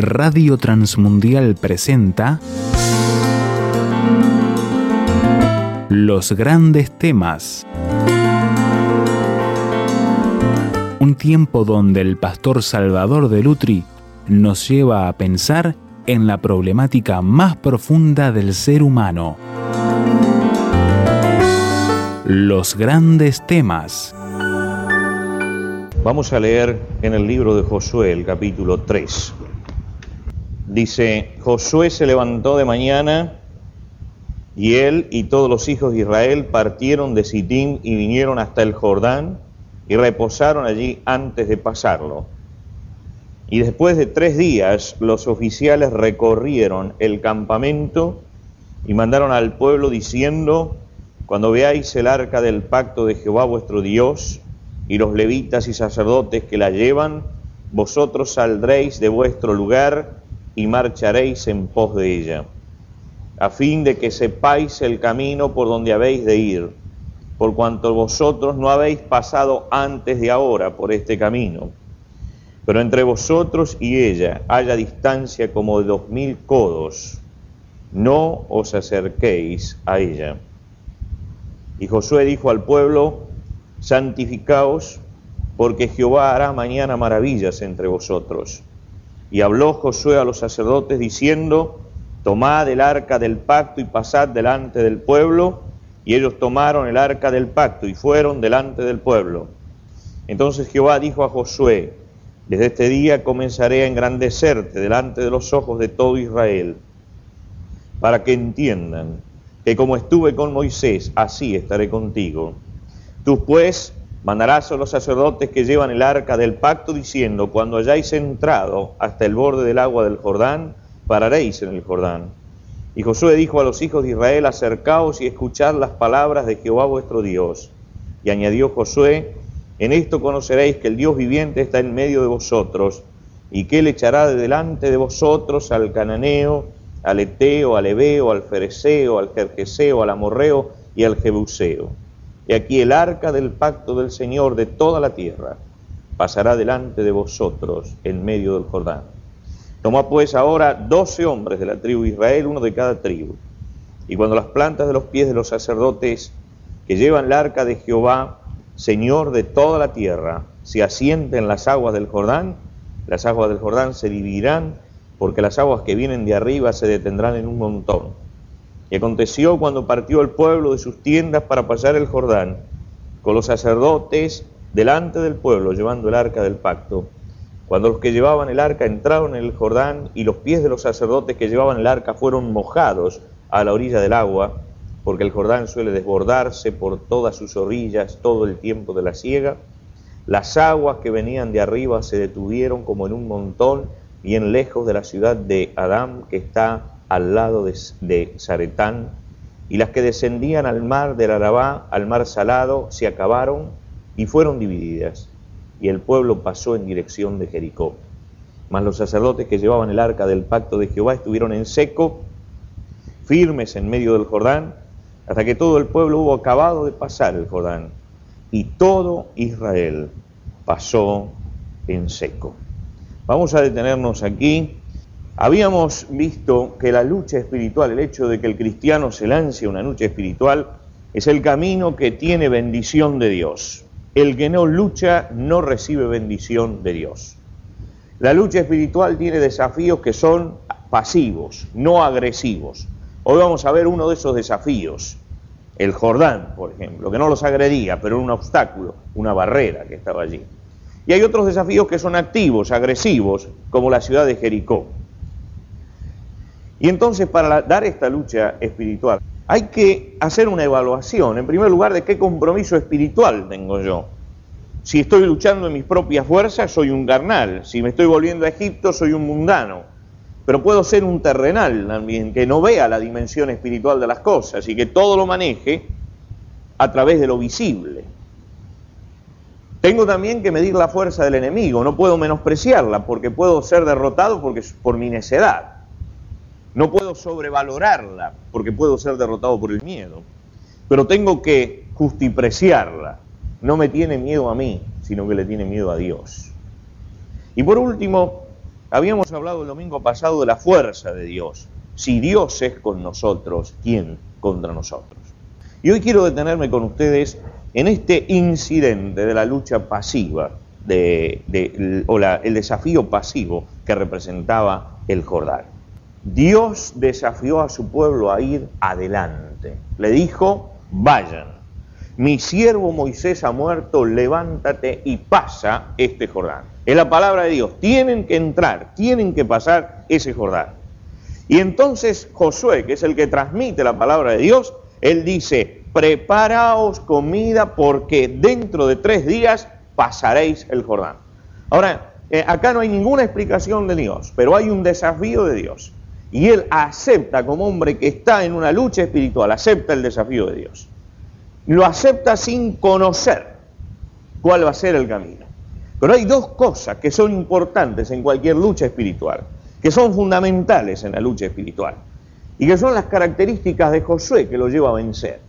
Radio Transmundial presenta Los grandes temas. Un tiempo donde el pastor Salvador de Lutri nos lleva a pensar en la problemática más profunda del ser humano. Los grandes temas. Vamos a leer en el libro de Josué, el capítulo 3. Dice, Josué se levantó de mañana y él y todos los hijos de Israel partieron de Sitín y vinieron hasta el Jordán y reposaron allí antes de pasarlo. Y después de tres días los oficiales recorrieron el campamento y mandaron al pueblo diciendo, cuando veáis el arca del pacto de Jehová vuestro Dios y los levitas y sacerdotes que la llevan, vosotros saldréis de vuestro lugar y marcharéis en pos de ella, a fin de que sepáis el camino por donde habéis de ir, por cuanto vosotros no habéis pasado antes de ahora por este camino. Pero entre vosotros y ella haya distancia como de dos mil codos, no os acerquéis a ella. Y Josué dijo al pueblo, santificaos, porque Jehová hará mañana maravillas entre vosotros. Y habló Josué a los sacerdotes diciendo, tomad el arca del pacto y pasad delante del pueblo. Y ellos tomaron el arca del pacto y fueron delante del pueblo. Entonces Jehová dijo a Josué, desde este día comenzaré a engrandecerte delante de los ojos de todo Israel, para que entiendan como estuve con Moisés, así estaré contigo. Tú pues Mandarás a los sacerdotes que llevan el arca del pacto diciendo, cuando hayáis entrado hasta el borde del agua del Jordán, pararéis en el Jordán. Y Josué dijo a los hijos de Israel, acercaos y escuchad las palabras de Jehová vuestro Dios. Y añadió Josué, en esto conoceréis que el Dios viviente está en medio de vosotros, y que él echará de delante de vosotros al cananeo, al eteo, al ebeo, al fereceo, al jerjeseo, al amorreo y al jebuseo y aquí el arca del pacto del Señor de toda la tierra pasará delante de vosotros en medio del Jordán. Tomó pues ahora doce hombres de la tribu de Israel, uno de cada tribu. Y cuando las plantas de los pies de los sacerdotes que llevan el arca de Jehová, Señor de toda la tierra, se asienten las aguas del Jordán, las aguas del Jordán se dividirán, porque las aguas que vienen de arriba se detendrán en un montón. Y aconteció cuando partió el pueblo de sus tiendas para pasar el Jordán, con los sacerdotes delante del pueblo llevando el arca del pacto, cuando los que llevaban el arca entraron en el Jordán y los pies de los sacerdotes que llevaban el arca fueron mojados a la orilla del agua, porque el Jordán suele desbordarse por todas sus orillas todo el tiempo de la siega, las aguas que venían de arriba se detuvieron como en un montón bien lejos de la ciudad de Adán que está al lado de, Zaretán, y las que descendían al mar del Arabá, al mar salado, se acabaron y fueron divididas, y el pueblo pasó en dirección de Jericó. Mas los sacerdotes que llevaban el arca del pacto de Jehová estuvieron en seco, firmes en medio del Jordán, hasta que todo el pueblo hubo acabado de pasar el Jordán, y todo Israel pasó en seco. Vamos a detenernos aquí Habíamos visto que la lucha espiritual, el hecho de que el cristiano se lance a una lucha espiritual, es el camino que tiene bendición de Dios. El que no lucha no recibe bendición de Dios. La lucha espiritual tiene desafíos que son pasivos, no agresivos. Hoy vamos a ver uno de esos desafíos, el Jordán, por ejemplo, que no los agredía, pero era un obstáculo, una barrera que estaba allí. Y hay otros desafíos que son activos, agresivos, como la ciudad de Jericó. Y entonces para dar esta lucha espiritual hay que hacer una evaluación, en primer lugar, de qué compromiso espiritual tengo yo. Si estoy luchando en mis propias fuerzas, soy un carnal. Si me estoy volviendo a Egipto, soy un mundano. Pero puedo ser un terrenal también, que no vea la dimensión espiritual de las cosas y que todo lo maneje a través de lo visible. Tengo también que medir la fuerza del enemigo, no puedo menospreciarla porque puedo ser derrotado porque, por mi necedad. No puedo sobrevalorarla porque puedo ser derrotado por el miedo, pero tengo que justipreciarla. No me tiene miedo a mí, sino que le tiene miedo a Dios. Y por último, habíamos hablado el domingo pasado de la fuerza de Dios. Si Dios es con nosotros, ¿quién contra nosotros? Y hoy quiero detenerme con ustedes en este incidente de la lucha pasiva, o el desafío pasivo que representaba el Jordán. Dios desafió a su pueblo a ir adelante. Le dijo, vayan. Mi siervo Moisés ha muerto, levántate y pasa este Jordán. Es la palabra de Dios. Tienen que entrar, tienen que pasar ese Jordán. Y entonces Josué, que es el que transmite la palabra de Dios, él dice, preparaos comida porque dentro de tres días pasaréis el Jordán. Ahora, eh, acá no hay ninguna explicación de Dios, pero hay un desafío de Dios. Y él acepta como hombre que está en una lucha espiritual, acepta el desafío de Dios. Lo acepta sin conocer cuál va a ser el camino. Pero hay dos cosas que son importantes en cualquier lucha espiritual, que son fundamentales en la lucha espiritual, y que son las características de Josué que lo lleva a vencer.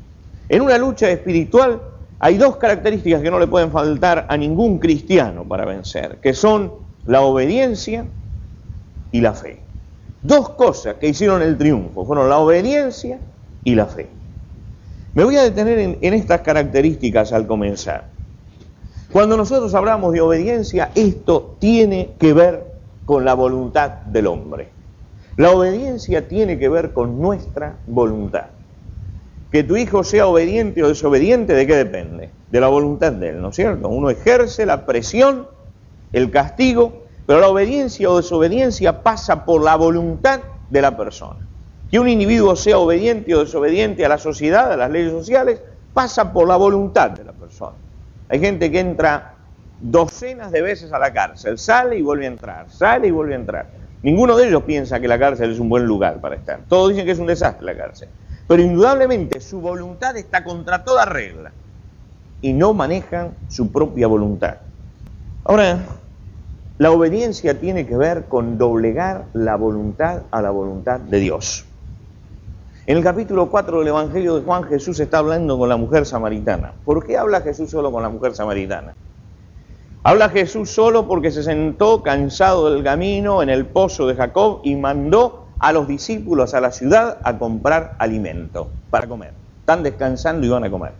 En una lucha espiritual hay dos características que no le pueden faltar a ningún cristiano para vencer, que son la obediencia y la fe. Dos cosas que hicieron el triunfo fueron la obediencia y la fe. Me voy a detener en, en estas características al comenzar. Cuando nosotros hablamos de obediencia, esto tiene que ver con la voluntad del hombre. La obediencia tiene que ver con nuestra voluntad. Que tu hijo sea obediente o desobediente, ¿de qué depende? De la voluntad de él, ¿no es cierto? Uno ejerce la presión, el castigo, pero la obediencia o desobediencia pasa por la voluntad de la persona. Que un individuo sea obediente o desobediente a la sociedad, a las leyes sociales, pasa por la voluntad de la persona. Hay gente que entra docenas de veces a la cárcel, sale y vuelve a entrar, sale y vuelve a entrar. Ninguno de ellos piensa que la cárcel es un buen lugar para estar. Todos dicen que es un desastre la cárcel. Pero indudablemente su voluntad está contra toda regla y no manejan su propia voluntad. Ahora, la obediencia tiene que ver con doblegar la voluntad a la voluntad de Dios. En el capítulo 4 del Evangelio de Juan, Jesús está hablando con la mujer samaritana. ¿Por qué habla Jesús solo con la mujer samaritana? Habla Jesús solo porque se sentó cansado del camino en el pozo de Jacob y mandó a los discípulos a la ciudad a comprar alimento para comer. Están descansando y van a comer.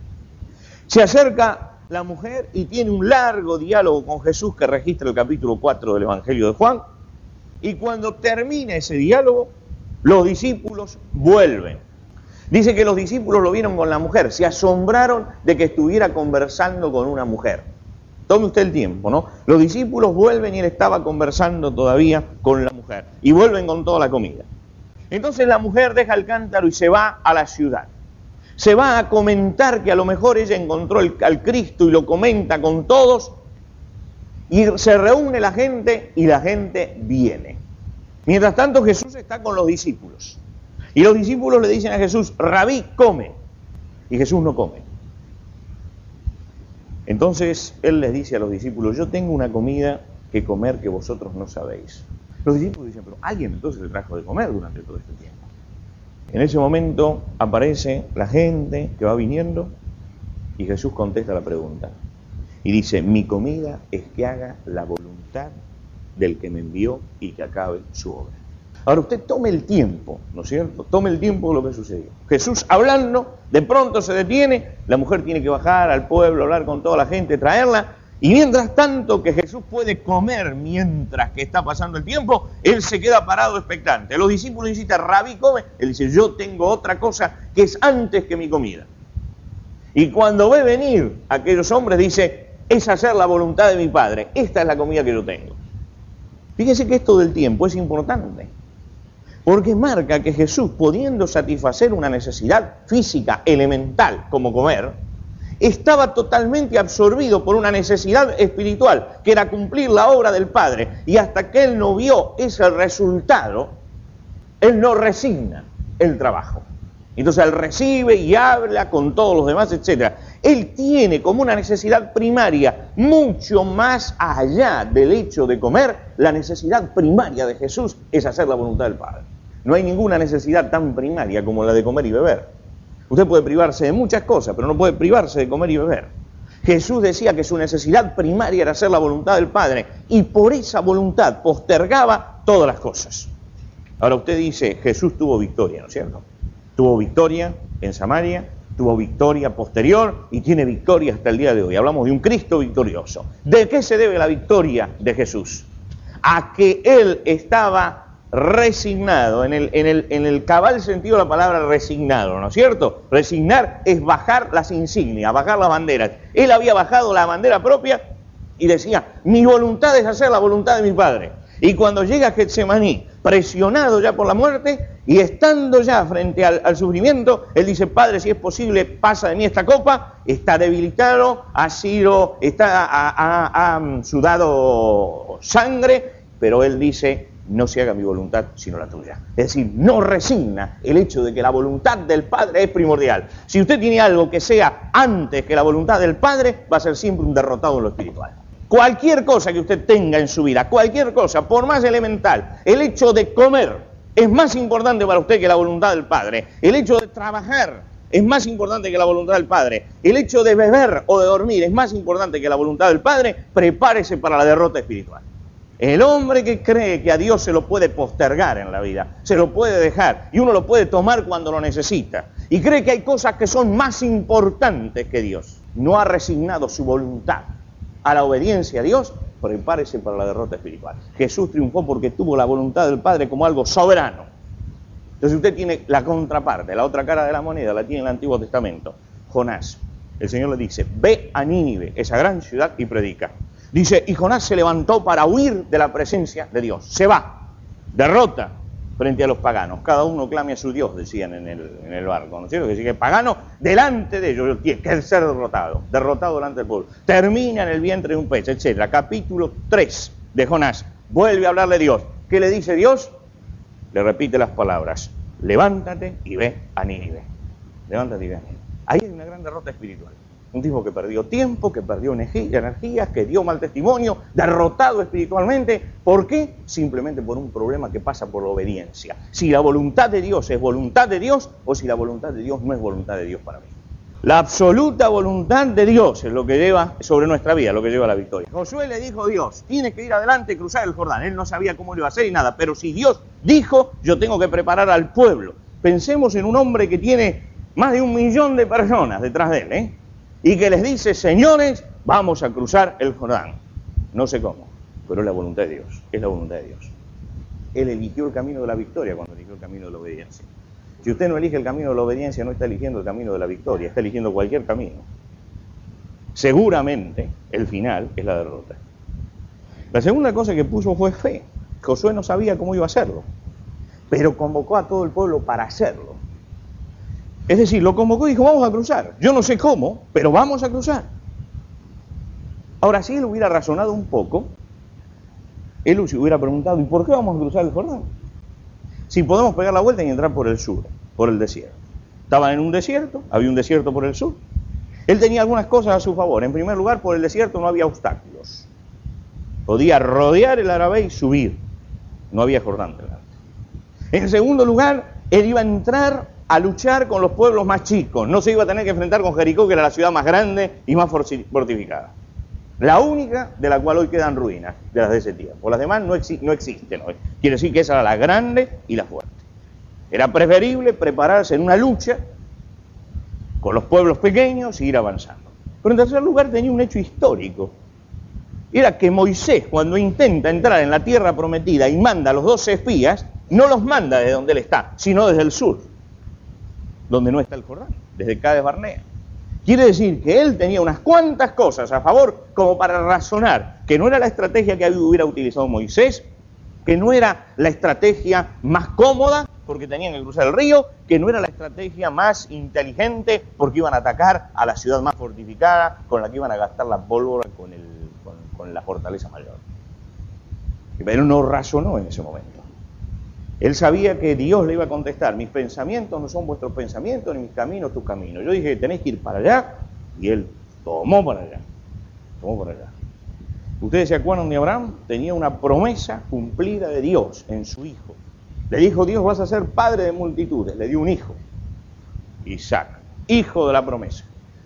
Se acerca la mujer y tiene un largo diálogo con Jesús que registra el capítulo 4 del Evangelio de Juan. Y cuando termina ese diálogo, los discípulos vuelven. Dice que los discípulos lo vieron con la mujer, se asombraron de que estuviera conversando con una mujer. Tome usted el tiempo, ¿no? Los discípulos vuelven y él estaba conversando todavía con la mujer. Y vuelven con toda la comida. Entonces la mujer deja el cántaro y se va a la ciudad. Se va a comentar que a lo mejor ella encontró al Cristo y lo comenta con todos. Y se reúne la gente y la gente viene. Mientras tanto Jesús está con los discípulos. Y los discípulos le dicen a Jesús, rabí, come. Y Jesús no come. Entonces él les dice a los discípulos, yo tengo una comida que comer que vosotros no sabéis. Los discípulos dicen, pero alguien entonces le trajo de comer durante todo este tiempo. En ese momento aparece la gente que va viniendo y Jesús contesta la pregunta. Y dice, mi comida es que haga la voluntad del que me envió y que acabe su obra. Ahora usted tome el tiempo, ¿no es cierto? Tome el tiempo de lo que sucedió. Jesús hablando, de pronto se detiene, la mujer tiene que bajar al pueblo, hablar con toda la gente, traerla, y mientras tanto que Jesús puede comer mientras que está pasando el tiempo, él se queda parado expectante. Los discípulos dicen, Rabí come, él dice, yo tengo otra cosa que es antes que mi comida. Y cuando ve venir aquellos hombres, dice, es hacer la voluntad de mi Padre, esta es la comida que yo tengo. Fíjese que esto del tiempo es importante, porque marca que Jesús, pudiendo satisfacer una necesidad física elemental como comer, estaba totalmente absorbido por una necesidad espiritual, que era cumplir la obra del Padre. Y hasta que él no vio ese resultado, él no resigna el trabajo. Entonces él recibe y habla con todos los demás, etc. Él tiene como una necesidad primaria, mucho más allá del hecho de comer, la necesidad primaria de Jesús es hacer la voluntad del Padre. No hay ninguna necesidad tan primaria como la de comer y beber. Usted puede privarse de muchas cosas, pero no puede privarse de comer y beber. Jesús decía que su necesidad primaria era hacer la voluntad del Padre y por esa voluntad postergaba todas las cosas. Ahora usted dice, Jesús tuvo victoria, ¿no es cierto? Tuvo victoria en Samaria, tuvo victoria posterior y tiene victoria hasta el día de hoy. Hablamos de un Cristo victorioso. ¿De qué se debe la victoria de Jesús? A que Él estaba resignado, en el, en, el, en el cabal sentido de la palabra resignado, ¿no es cierto? Resignar es bajar las insignias, bajar las banderas. Él había bajado la bandera propia y decía, mi voluntad es hacer la voluntad de mi Padre. Y cuando llega a Getsemaní, presionado ya por la muerte y estando ya frente al, sufrimiento, él dice, Padre, si es posible, pasa de mí esta copa, está debilitado, ha sido, está, ha sudado sangre, pero él dice, no se haga mi voluntad sino la tuya. Es decir, no resigna el hecho de que la voluntad del Padre es primordial. Si usted tiene algo que sea antes que la voluntad del Padre, va a ser siempre un derrotado en lo espiritual. Cualquier cosa que usted tenga en su vida, cualquier cosa, por más elemental, el hecho de comer es más importante para usted que la voluntad del Padre. El hecho de trabajar es más importante que la voluntad del Padre. El hecho de beber o de dormir es más importante que la voluntad del Padre. Prepárese para la derrota espiritual. El hombre que cree que a Dios se lo puede postergar en la vida, se lo puede dejar y uno lo puede tomar cuando lo necesita y cree que hay cosas que son más importantes que Dios, no ha resignado su voluntad a la obediencia a Dios, prepárese para la derrota espiritual. Jesús triunfó porque tuvo la voluntad del Padre como algo soberano. Entonces usted tiene la contraparte, la otra cara de la moneda, la tiene en el Antiguo Testamento. Jonás, el Señor le dice, ve a Nínive, esa gran ciudad, y predica. Dice, y Jonás se levantó para huir de la presencia de Dios. Se va, derrota frente a los paganos. Cada uno clame a su Dios, decían en el, barco, ¿no es cierto? Que sigue pagano delante de ellos, tiene que ser derrotado, derrotado delante del pueblo. Termina en el vientre de un pez, etc. Capítulo 3 de Jonás. Vuelve a hablarle Dios. ¿Qué le dice Dios? Le repite las palabras, levántate y ve a Nínive. Levántate y ve a Nínive. Ahí hay una gran derrota espiritual. Un tipo que perdió tiempo, que perdió energías, que dio mal testimonio, derrotado espiritualmente. ¿Por qué? Simplemente por un problema que pasa por la obediencia. Si la voluntad de Dios es voluntad de Dios o si la voluntad de Dios no es voluntad de Dios para mí. La absoluta voluntad de Dios es lo que lleva sobre nuestra vida, lo que lleva a la victoria. Josué le dijo a Dios, tienes que ir adelante y cruzar el Jordán. Él no sabía cómo lo iba a hacer y nada, pero si Dios dijo, yo tengo que preparar al pueblo. Pensemos en un hombre que tiene más de un millón de personas detrás de él, ¿eh? Y que les dice, señores, vamos a cruzar el Jordán. No sé cómo, pero es la voluntad de Dios, es la voluntad de Dios. Él eligió el camino de la victoria cuando eligió el camino de la obediencia. Si usted no elige el camino de la obediencia, no está eligiendo el camino de la victoria, está eligiendo cualquier camino. Seguramente el final es la derrota. La segunda cosa que puso fue fe. Josué no sabía cómo iba a hacerlo, pero convocó a todo el pueblo para hacerlo. Es decir, lo convocó y dijo, vamos a cruzar. Yo no sé cómo, pero vamos a cruzar. Ahora, si él hubiera razonado un poco, él se hubiera preguntado, ¿y por qué vamos a cruzar el Jordán? Si podemos pegar la vuelta y entrar por el sur, por el desierto. Estaban en un desierto, había un desierto por el sur. Él tenía algunas cosas a su favor. En primer lugar, por el desierto no había obstáculos. Podía rodear el Arabé y subir. No había Jordán delante. En segundo lugar, él iba a entrar a luchar con los pueblos más chicos. No se iba a tener que enfrentar con Jericó, que era la ciudad más grande y más fortificada. La única de la cual hoy quedan ruinas, de las de ese tiempo. Las demás no, existen hoy. Quiere decir que esa era la grande y la fuerte. Era preferible prepararse en una lucha con los pueblos pequeños y ir avanzando. Pero en tercer lugar tenía un hecho histórico. Era que Moisés, cuando intenta entrar en la tierra prometida y manda a los doce espías, no los manda desde donde él está, sino desde el sur donde no está el Jordán, desde Cádiz Barnea. Quiere decir que él tenía unas cuantas cosas a favor como para razonar que no era la estrategia que hubiera utilizado Moisés, que no era la estrategia más cómoda porque tenían que cruzar el río, que no era la estrategia más inteligente porque iban a atacar a la ciudad más fortificada con la que iban a gastar la pólvora con, con la fortaleza mayor. Pero no razonó en ese momento. Él sabía que Dios le iba a contestar, mis pensamientos no son vuestros pensamientos, ni mis caminos tus caminos. Yo dije, tenéis que ir para allá, y él tomó para allá, tomó para allá. Ustedes se acuerdan de Abraham, tenía una promesa cumplida de Dios en su hijo. Le dijo Dios, vas a ser padre de multitudes, le dio un hijo, Isaac. hijo de la promesa.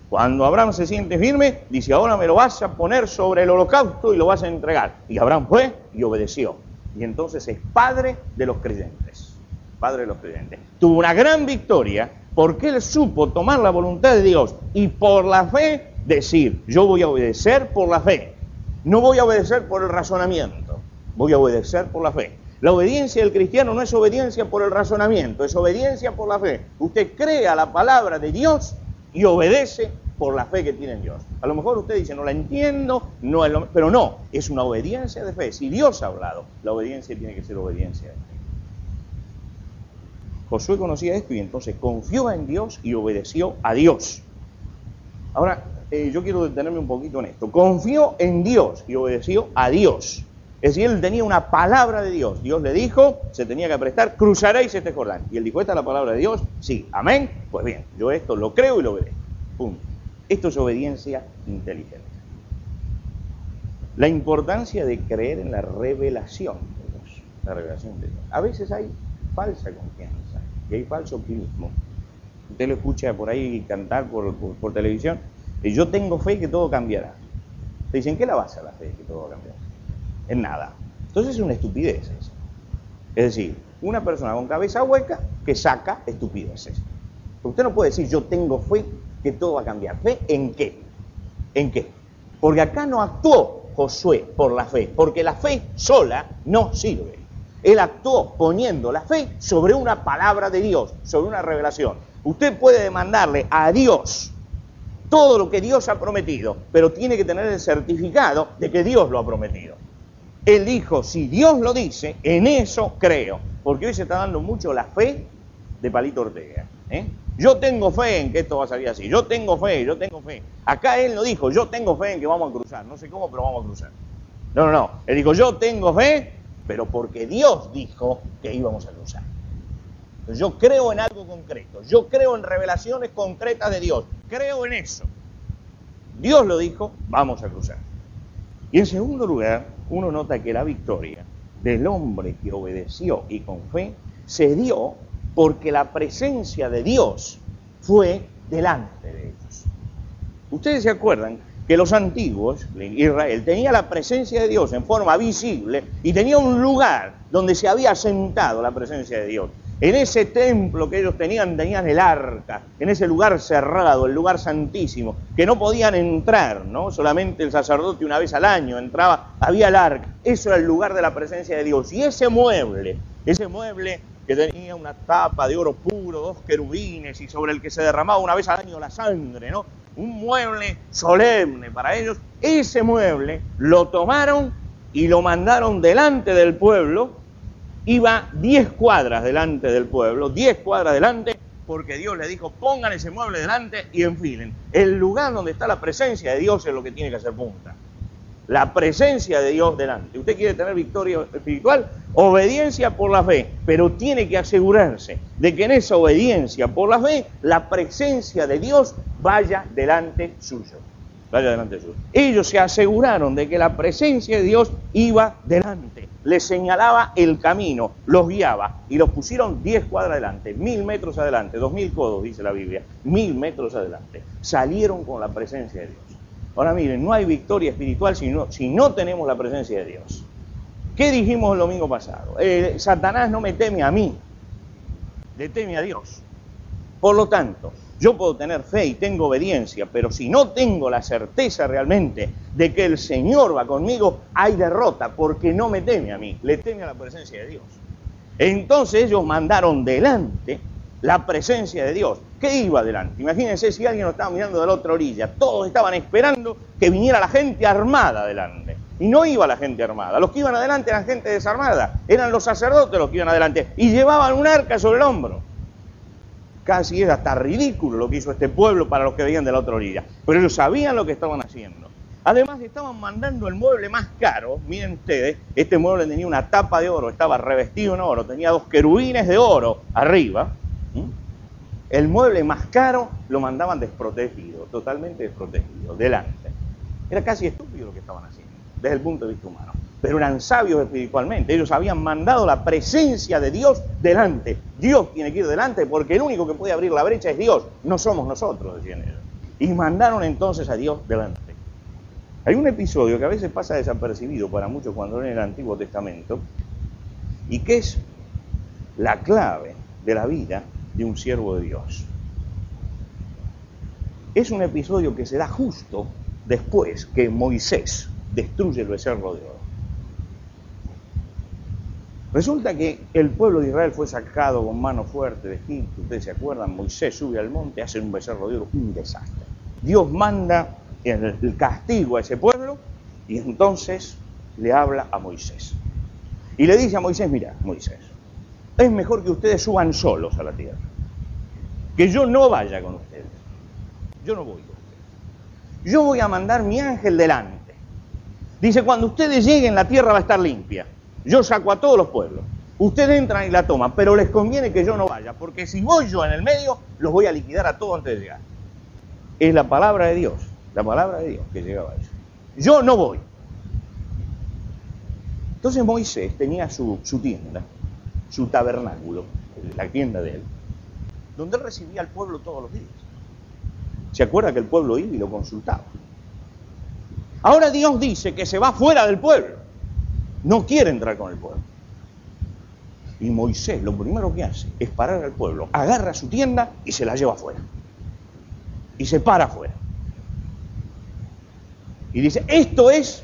Cuando Abraham se siente firme, dice, ahora me lo vas a poner sobre el holocausto y lo vas a entregar. Y Abraham fue y obedeció. Y entonces es padre de los creyentes. Padre de los creyentes. Tuvo una gran victoria porque él supo tomar la voluntad de Dios y por la fe decir, yo voy a obedecer por la fe. No voy a obedecer por el razonamiento, voy a obedecer por la fe. La obediencia del cristiano no es obediencia por el razonamiento, es obediencia por la fe. Usted crea la palabra de Dios y obedece por la fe que tiene en Dios. A lo mejor usted dice, no la entiendo, no pero no, es una obediencia de fe. Si Dios ha hablado, la obediencia tiene que ser obediencia de fe. Josué conocía esto y entonces confió en Dios y obedeció a Dios. Ahora, eh, yo quiero detenerme un poquito en esto. Confió en Dios y obedeció a Dios. Es decir, él tenía una palabra de Dios. Dios le dijo, se tenía que prestar, cruzaréis este Jordán. Y él dijo, ¿esta es la palabra de Dios? Sí, amén. Pues bien, yo esto lo creo y lo obedezco. Punto. Esto es obediencia inteligente. La importancia de creer en la revelación de Dios. La revelación de Dios. A veces hay falsa confianza y hay falso optimismo. Usted lo escucha por ahí cantar por, televisión. Y yo tengo fe que todo cambiará. Te dicen, ¿qué la basa la fe que todo va a cambiar? En nada. Entonces es una estupidez eso. Es decir, una persona con cabeza hueca que saca estupideces. Usted no puede decir, yo tengo fe que todo va a cambiar. ¿Fe en qué? ¿En qué? Porque acá no actuó Josué por la fe, porque la fe sola no sirve. Él actuó poniendo la fe sobre una palabra de Dios, sobre una revelación. Usted puede demandarle a Dios todo lo que Dios ha prometido, pero tiene que tener el certificado de que Dios lo ha prometido. Él dijo, si Dios lo dice, en eso creo. Porque hoy se está dando mucho la fe de Palito Ortega. ¿eh? Yo tengo fe en que esto va a salir así. Yo tengo fe, yo tengo fe. Acá él no dijo, yo tengo fe en que vamos a cruzar. No sé cómo, pero vamos a cruzar. No, no, no. Él dijo, yo tengo fe, pero porque Dios dijo que íbamos a cruzar. yo creo en algo concreto. Yo creo en revelaciones concretas de Dios. Creo en eso. Dios lo dijo, vamos a cruzar. Y en segundo lugar, uno nota que la victoria del hombre que obedeció y con fe se dio porque la presencia de Dios fue delante de ellos. Ustedes se acuerdan que los antiguos, Israel, tenía la presencia de Dios en forma visible y tenía un lugar donde se había sentado la presencia de Dios. En ese templo que ellos tenían, tenían el arca, en ese lugar cerrado, el lugar santísimo, que no podían entrar, ¿no? Solamente el sacerdote una vez al año entraba, había el arca. Eso era el lugar de la presencia de Dios. Y ese mueble, ese mueble que tenía una tapa de oro puro, dos querubines y sobre el que se derramaba una vez al año la sangre, ¿no? Un mueble solemne para ellos. Ese mueble lo tomaron y lo mandaron delante del pueblo. Iba 10 cuadras delante del pueblo, 10 cuadras delante, porque Dios le dijo, pongan ese mueble delante y enfilen. El lugar donde está la presencia de Dios es lo que tiene que hacer punta la presencia de Dios delante. Usted quiere tener victoria espiritual, obediencia por la fe, pero tiene que asegurarse de que en esa obediencia por la fe, la presencia de Dios vaya delante suyo. Vaya delante suyo. Ellos se aseguraron de que la presencia de Dios iba delante, les señalaba el camino, los guiaba y los pusieron 10 cuadras adelante, mil metros adelante, dos mil codos, dice la Biblia, mil metros adelante. Salieron con la presencia de Dios. Ahora miren, no hay victoria espiritual si no, tenemos la presencia de Dios. ¿Qué dijimos el domingo pasado? Eh, Satanás no me teme a mí, le teme a Dios. Por lo tanto, yo puedo tener fe y tengo obediencia, pero si no tengo la certeza realmente de que el Señor va conmigo, hay derrota porque no me teme a mí, le teme a la presencia de Dios. Entonces ellos mandaron delante la presencia de Dios. ¿Qué iba adelante? Imagínense si alguien lo estaba mirando de la otra orilla. Todos estaban esperando que viniera la gente armada adelante. Y no iba la gente armada. Los que iban adelante eran gente desarmada. Eran los sacerdotes los que iban adelante. Y llevaban un arca sobre el hombro. Casi era hasta ridículo lo que hizo este pueblo para los que veían de la otra orilla. Pero ellos sabían lo que estaban haciendo. Además estaban mandando el mueble más caro. Miren ustedes, este mueble tenía una tapa de oro, estaba revestido en oro, tenía dos querubines de oro arriba el mueble más caro lo mandaban desprotegido, totalmente desprotegido, delante. Era casi estúpido lo que estaban haciendo, desde el punto de vista humano. pero eran sabios espiritualmente. Ellos habían mandado la presencia de Dios delante. Dios tiene que ir delante porque el único que puede abrir la brecha es Dios, no somos nosotros, decían ellos. Y mandaron entonces a Dios delante. Hay un episodio que a veces pasa desapercibido para muchos cuando leen el Antiguo Testamento y que es la clave de la vida de un siervo de Dios. Es un episodio que se da justo después que Moisés destruye el becerro de oro. Resulta que el pueblo de Israel fue sacado con mano fuerte de Egipto, ustedes se acuerdan, Moisés sube al monte, hace un becerro de oro, un desastre. Dios manda el castigo a ese pueblo y entonces le habla a Moisés. Y le dice a Moisés, mira, Moisés, es mejor que ustedes suban solos a la tierra, que yo no vaya con ustedes. Yo no voy con ustedes. Yo voy a mandar mi ángel delante. Dice, cuando ustedes lleguen la tierra va a estar limpia. Yo saco a todos los pueblos. Ustedes entran y la toman, pero les conviene que yo no vaya, porque si voy yo en el medio, los voy a liquidar a todos antes de llegar. Es la palabra de Dios, la palabra de Dios que llegaba a eso. Yo no voy. Entonces Moisés tenía su, su tienda, su tabernáculo, la tienda de él, donde él recibía al pueblo todos los días. ¿Se acuerda que el pueblo iba y lo consultaba? Ahora Dios dice que se va fuera del pueblo. No quiere entrar con el pueblo. Y Moisés lo primero que hace es parar al pueblo, agarra su tienda y se la lleva afuera. Y se para afuera. Y dice, esto es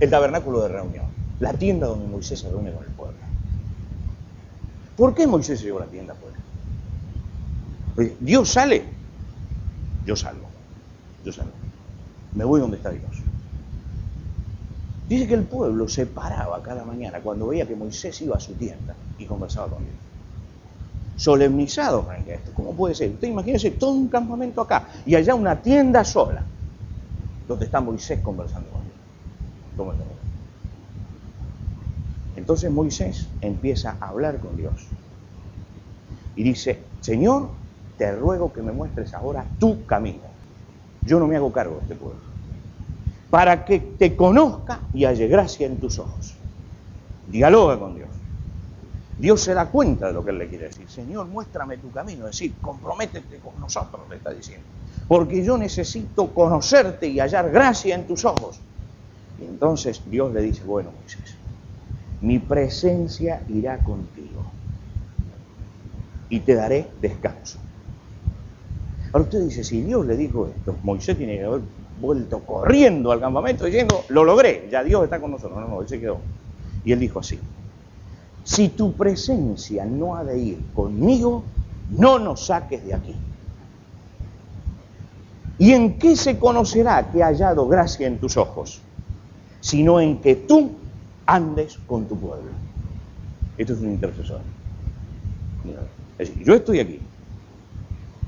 el tabernáculo de reunión, la tienda donde Moisés se reúne con el pueblo. ¿Por qué Moisés se llevó la tienda afuera? Dios sale yo salgo, yo salgo. Me voy donde está Dios. Dice que el pueblo se paraba cada mañana cuando veía que Moisés iba a su tienda y conversaba con Dios. Solemnizado esto. ¿Cómo puede ser? Usted imagínese todo un campamento acá y allá una tienda sola donde está Moisés conversando con Dios. Entonces Moisés empieza a hablar con Dios y dice, Señor, te ruego que me muestres ahora tu camino. Yo no me hago cargo de este pueblo. Para que te conozca y haya gracia en tus ojos. Dialoga con Dios. Dios se da cuenta de lo que Él le quiere decir. Señor, muéstrame tu camino. Es decir, comprométete con nosotros, le está diciendo. Porque yo necesito conocerte y hallar gracia en tus ojos. Y entonces Dios le dice, bueno, Moisés, mi presencia irá contigo y te daré descanso. Ahora usted dice, si Dios le dijo esto, Moisés tiene que haber vuelto corriendo al campamento diciendo, lo logré, ya Dios está con nosotros. No, no, él se quedó. Y él dijo así, si tu presencia no ha de ir conmigo, no nos saques de aquí. ¿Y en qué se conocerá que ha hallado gracia en tus ojos? Sino en que tú andes con tu pueblo. Esto es un intercesor. Es decir, yo estoy aquí,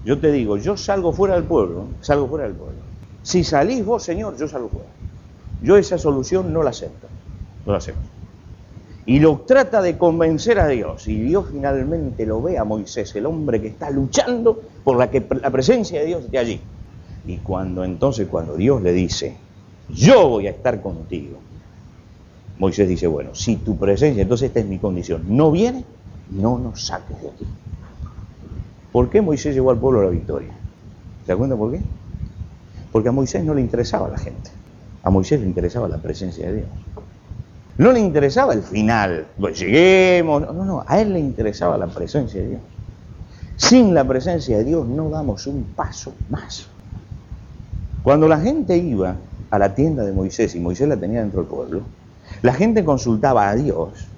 yo te digo, yo salgo fuera del pueblo, salgo fuera del pueblo. Si salís vos, Señor, yo salgo fuera. Yo esa solución no la acepto, no la acepto. Y lo trata de convencer a Dios. Y Dios finalmente lo ve a Moisés, el hombre que está luchando por la que la presencia de Dios esté allí. Y cuando entonces, cuando Dios le dice, yo voy a estar contigo, Moisés dice, bueno, si tu presencia, entonces esta es mi condición, no viene, no nos saques de aquí. ¿Por qué Moisés llevó al pueblo a la victoria? ¿Se da cuenta por qué? Porque a Moisés no le interesaba la gente. A Moisés le interesaba la presencia de Dios. No le interesaba el final, pues lleguemos, no, no, a él le interesaba la presencia de Dios. Sin la presencia de Dios no damos un paso más. Cuando la gente iba a la tienda de Moisés y Moisés la tenía dentro del pueblo, la gente consultaba a Dios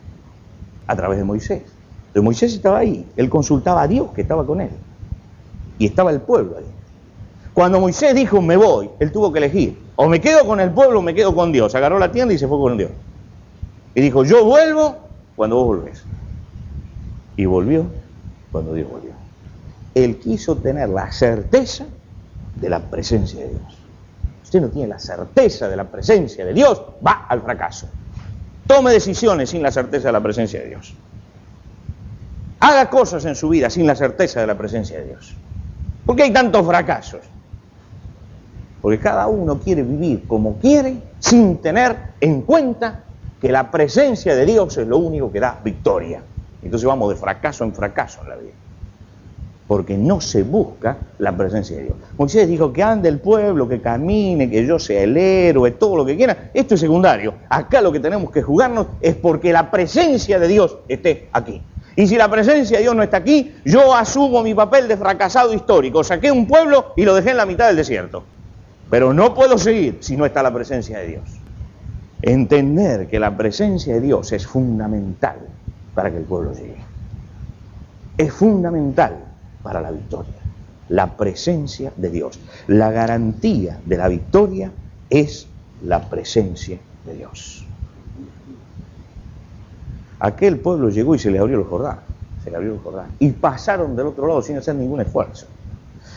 a través de Moisés. Pero Moisés estaba ahí, él consultaba a Dios que estaba con él. Y estaba el pueblo ahí. Cuando Moisés dijo, me voy, él tuvo que elegir. O me quedo con el pueblo o me quedo con Dios. Agarró la tienda y se fue con Dios. Y dijo, yo vuelvo cuando vos volvés. Y volvió cuando Dios volvió. Él quiso tener la certeza de la presencia de Dios. Usted no tiene la certeza de la presencia de Dios, va al fracaso. Tome decisiones sin la certeza de la presencia de Dios. Haga cosas en su vida sin la certeza de la presencia de Dios. ¿Por qué hay tantos fracasos? Porque cada uno quiere vivir como quiere sin tener en cuenta que la presencia de Dios es lo único que da victoria. Entonces vamos de fracaso en fracaso en la vida. Porque no se busca la presencia de Dios. Moisés dijo que ande el pueblo, que camine, que yo sea el héroe, todo lo que quiera. Esto es secundario. Acá lo que tenemos que jugarnos es porque la presencia de Dios esté aquí. Y si la presencia de Dios no está aquí, yo asumo mi papel de fracasado histórico. Saqué un pueblo y lo dejé en la mitad del desierto. Pero no puedo seguir si no está la presencia de Dios. Entender que la presencia de Dios es fundamental para que el pueblo llegue. Es fundamental para la victoria. La presencia de Dios. La garantía de la victoria es la presencia de Dios. Aquel pueblo llegó y se le abrió el Jordán. Se le abrió el Jordán. Y pasaron del otro lado sin hacer ningún esfuerzo.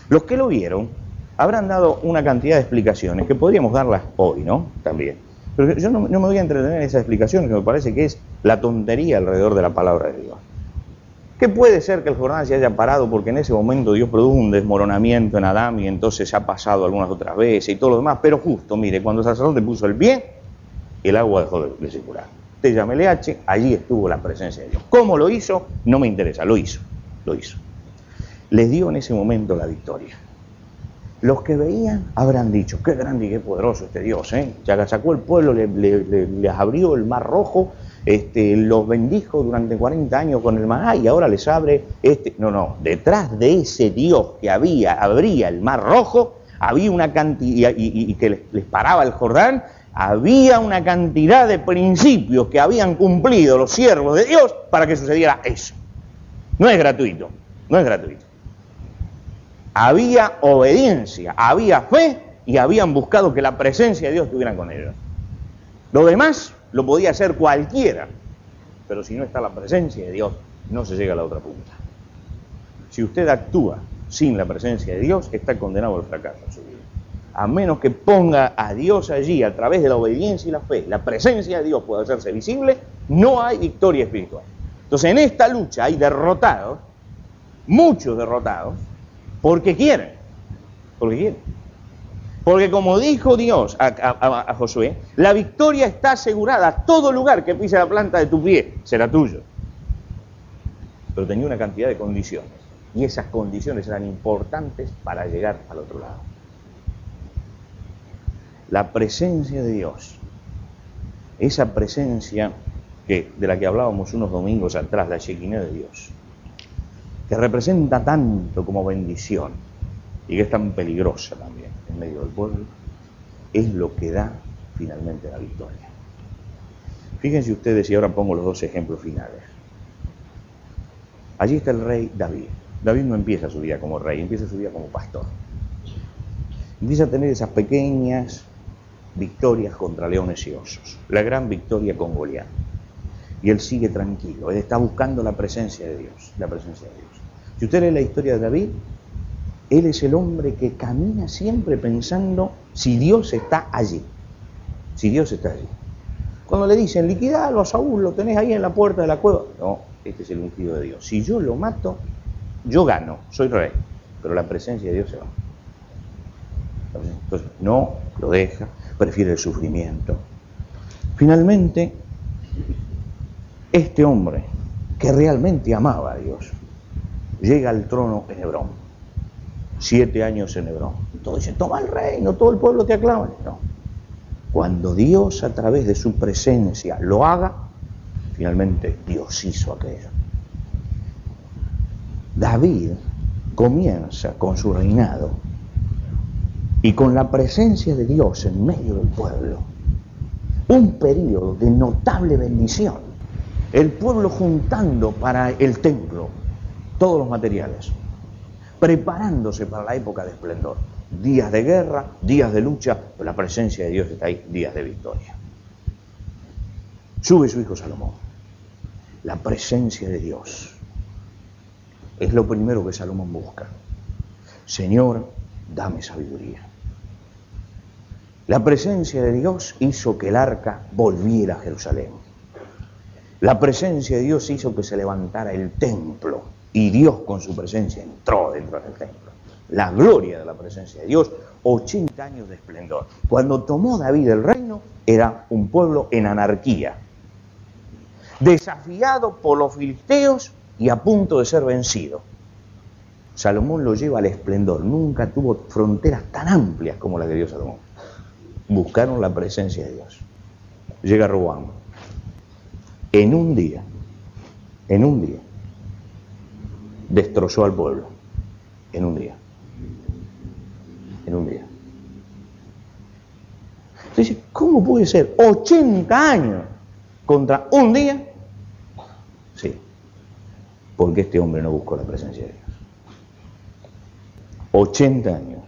Los que lo vieron habrán dado una cantidad de explicaciones que podríamos darlas hoy, ¿no? También. Pero yo no, me voy a entretener en esas explicaciones, que me parece que es la tontería alrededor de la palabra de Dios. ¿Qué puede ser que el Jordán se haya parado porque en ese momento Dios produjo un desmoronamiento en Adán y entonces se ha pasado algunas otras veces y todo lo demás? Pero justo, mire, cuando el sacerdote puso el pie, el agua dejó de, circular. Te llame LH, allí estuvo la presencia de Dios. ¿Cómo lo hizo? No me interesa, lo hizo, lo hizo. Les dio en ese momento la victoria. Los que veían habrán dicho, qué grande y qué poderoso este Dios, ¿eh? Ya sacó el pueblo, les abrió el mar rojo, este, los bendijo durante 40 años con el maná y ahora les abre este. No, no, detrás de ese Dios que había, abría el mar rojo, había una cantidad, y, que les paraba el Jordán, había una cantidad de principios que habían cumplido los siervos de Dios para que sucediera eso. No es gratuito, no es gratuito había obediencia, había fe y habían buscado que la presencia de Dios estuviera con ellos. Lo demás lo podía hacer cualquiera, pero si no está la presencia de Dios, no se llega a la otra punta. Si usted actúa sin la presencia de Dios, está condenado al fracaso en su vida. A menos que ponga a Dios allí a través de la obediencia y la fe, la presencia de Dios puede hacerse visible, no hay victoria espiritual. Entonces en esta lucha hay derrotados, muchos derrotados, porque quieren. Porque quieren. Porque como dijo Dios a, Josué, la victoria está asegurada. Todo lugar que pise la planta de tu pie será tuyo. Pero tenía una cantidad de condiciones. Y esas condiciones eran importantes para llegar al otro lado. La presencia de Dios. Esa presencia que, de la que hablábamos unos domingos atrás, la Shekinah de Dios que representa tanto como bendición y que es tan peligrosa también en medio del pueblo, es lo que da finalmente la victoria. Fíjense ustedes, y ahora pongo los dos ejemplos finales. Allí está el rey David. David no empieza su vida como rey, empieza su vida como pastor. Empieza a tener esas pequeñas victorias contra leones y osos. La gran victoria con Goliat. Y él sigue tranquilo, él está buscando la presencia de Dios, la presencia de Dios. Si usted lee la historia de David, él es el hombre que camina siempre pensando si Dios está allí. Si Dios está allí. Cuando le dicen, liquidalo a Saúl, lo tenés ahí en la puerta de la cueva. No, este es el ungido de Dios. Si yo lo mato, yo gano, soy rey. Pero la presencia de Dios se va. Entonces, no lo deja, prefiere el sufrimiento. Finalmente, este hombre que realmente amaba a Dios, llega al trono en Hebrón. Siete años en Hebrón. Todo dice, toma el reino, todo el pueblo te aclama. No. Cuando Dios a través de su presencia lo haga, finalmente Dios hizo aquello. David comienza con su reinado y con la presencia de Dios en medio del pueblo. Un periodo de notable bendición. El pueblo juntando para el templo, todos los materiales, preparándose para la época de esplendor. Días de guerra, días de lucha, pero la presencia de Dios está ahí, días de victoria. Sube su hijo Salomón. La presencia de Dios es lo primero que Salomón busca. Señor, dame sabiduría. La presencia de Dios hizo que el arca volviera a Jerusalén. La presencia de Dios hizo que se levantara el templo y Dios con su presencia entró dentro del templo. la gloria de la presencia de Dios, 80 años de esplendor. Cuando tomó David el reino, era un pueblo en anarquía, desafiado por los filisteos y a punto de ser vencido. Salomón lo lleva al esplendor, nunca tuvo fronteras tan amplias como la que dio Salomón. Buscaron la presencia de Dios. Llega Robán. En un día, en un día, destrozó al pueblo. En un día. En un día. Entonces, ¿cómo puede ser 80 años contra un día? Sí, porque este hombre no buscó la presencia de Dios. 80 años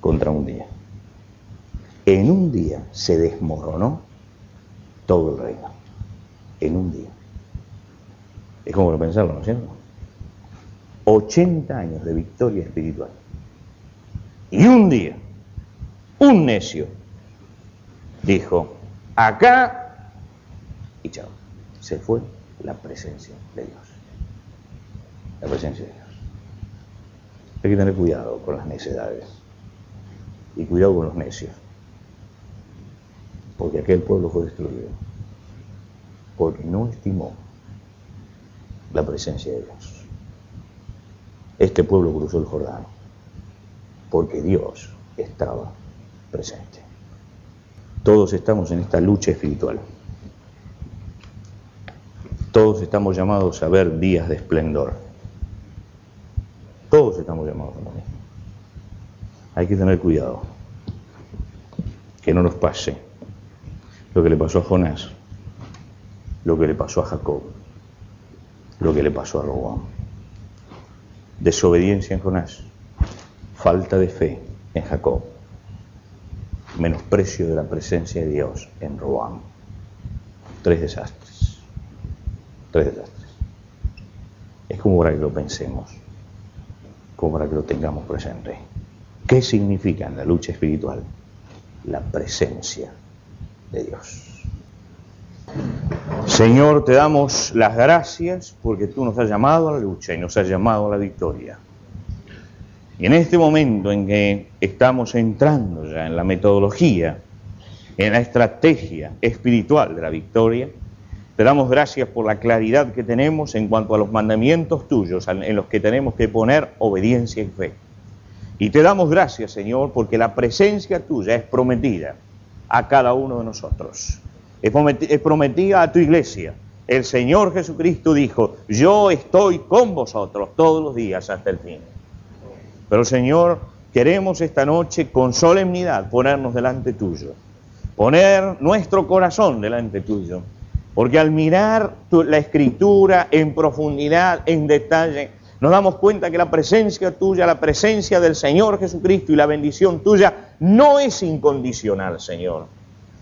contra un día. En un día se desmoronó todo el reino. En un día. Es como para pensarlo, ¿no es cierto? 80 años de victoria espiritual. Y un día, un necio dijo, acá, y chao, se fue la presencia de Dios. La presencia de Dios. Hay que tener cuidado con las necedades y cuidado con los necios, porque aquel pueblo fue destruido, porque no estimó la presencia de Dios. Este pueblo cruzó el Jordán, porque Dios estaba presente. Todos estamos en esta lucha espiritual. Todos estamos llamados a ver días de esplendor. Todos estamos llamados a morir. Hay que tener cuidado. Que no nos pase lo que le pasó a Jonás, lo que le pasó a Jacob, lo que le pasó a Robán. Desobediencia en Jonás, falta de fe en Jacob menosprecio de la presencia de Dios en Roam. Tres desastres. Tres desastres. Es como para que lo pensemos, como para que lo tengamos presente. ¿Qué significa en la lucha espiritual? La presencia de Dios. Señor, te damos las gracias porque tú nos has llamado a la lucha y nos has llamado a la victoria. Y en este momento en que estamos entrando ya en la metodología, en la estrategia espiritual de la victoria, te damos gracias por la claridad que tenemos en cuanto a los mandamientos tuyos en los que tenemos que poner obediencia y fe. Y te damos gracias, Señor, porque la presencia tuya es prometida a cada uno de nosotros. Es prometida a tu iglesia. El Señor Jesucristo dijo, yo estoy con vosotros todos los días hasta el fin. Pero Señor, queremos esta noche con solemnidad ponernos delante tuyo, poner nuestro corazón delante tuyo, porque al mirar la escritura en profundidad, en detalle, nos damos cuenta que la presencia tuya, la presencia del Señor Jesucristo y la bendición tuya no es incondicional, Señor.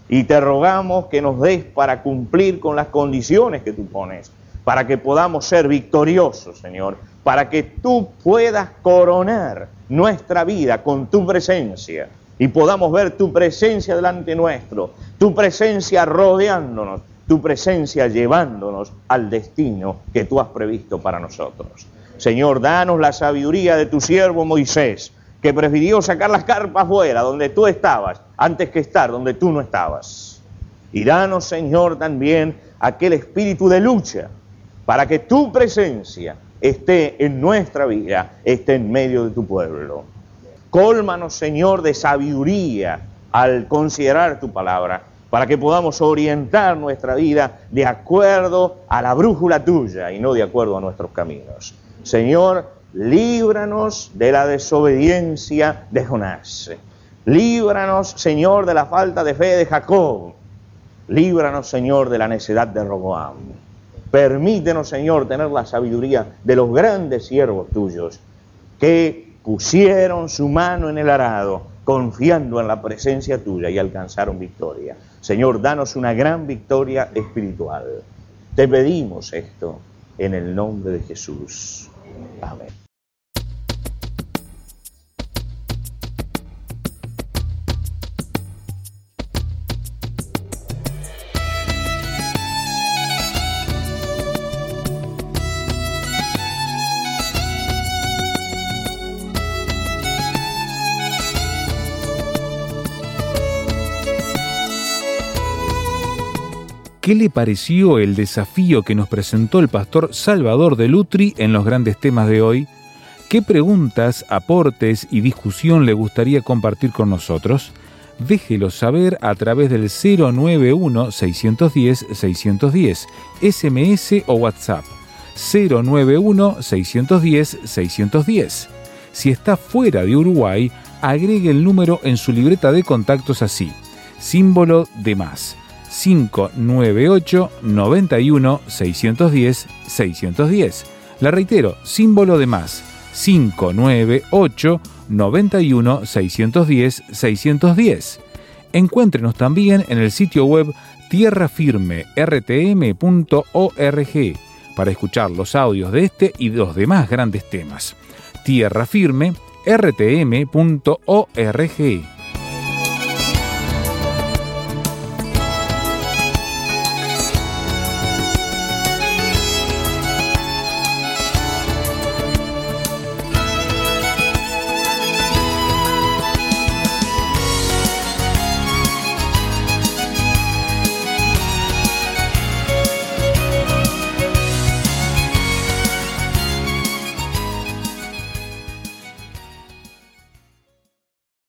Y te rogamos que nos des para cumplir con las condiciones que tú pones, para que podamos ser victoriosos, Señor, para que tú puedas coronar nuestra vida con tu presencia y podamos ver tu presencia delante nuestro, tu presencia rodeándonos, tu presencia llevándonos al destino que tú has previsto para nosotros. Señor, danos la sabiduría de tu siervo Moisés, que prefirió sacar las carpas fuera, donde tú estabas, antes que estar donde tú no estabas. Y danos, Señor, también aquel espíritu de lucha, para que tu presencia esté en nuestra vida, esté en medio de tu pueblo. Cólmanos, Señor, de sabiduría al considerar tu palabra, para que podamos orientar nuestra vida de acuerdo a la brújula tuya y no de acuerdo a nuestros caminos. Señor, líbranos de la desobediencia de Jonás. Líbranos, Señor, de la falta de fe de Jacob. Líbranos, Señor, de la necedad de Roboam. Permítenos, Señor, tener la sabiduría de los grandes siervos tuyos que pusieron su mano en el arado confiando en la presencia tuya y alcanzaron victoria. Señor, danos una gran victoria espiritual. Te pedimos esto en el nombre de Jesús. Amén. ¿Qué le pareció el desafío que nos presentó el pastor Salvador de Lutri en los grandes temas de hoy? ¿Qué preguntas, aportes y discusión le gustaría compartir con nosotros? Déjelo saber a través del 091-610-610, SMS o WhatsApp. 091-610-610. Si está fuera de Uruguay, agregue el número en su libreta de contactos así, símbolo de más, 598 91 610 610. La reitero, símbolo de más, 598 91 610 610. Encuéntrenos también en el sitio web tierrafirmertm.org para escuchar los audios de este y los demás grandes temas. Tierra Firme, rtm.org.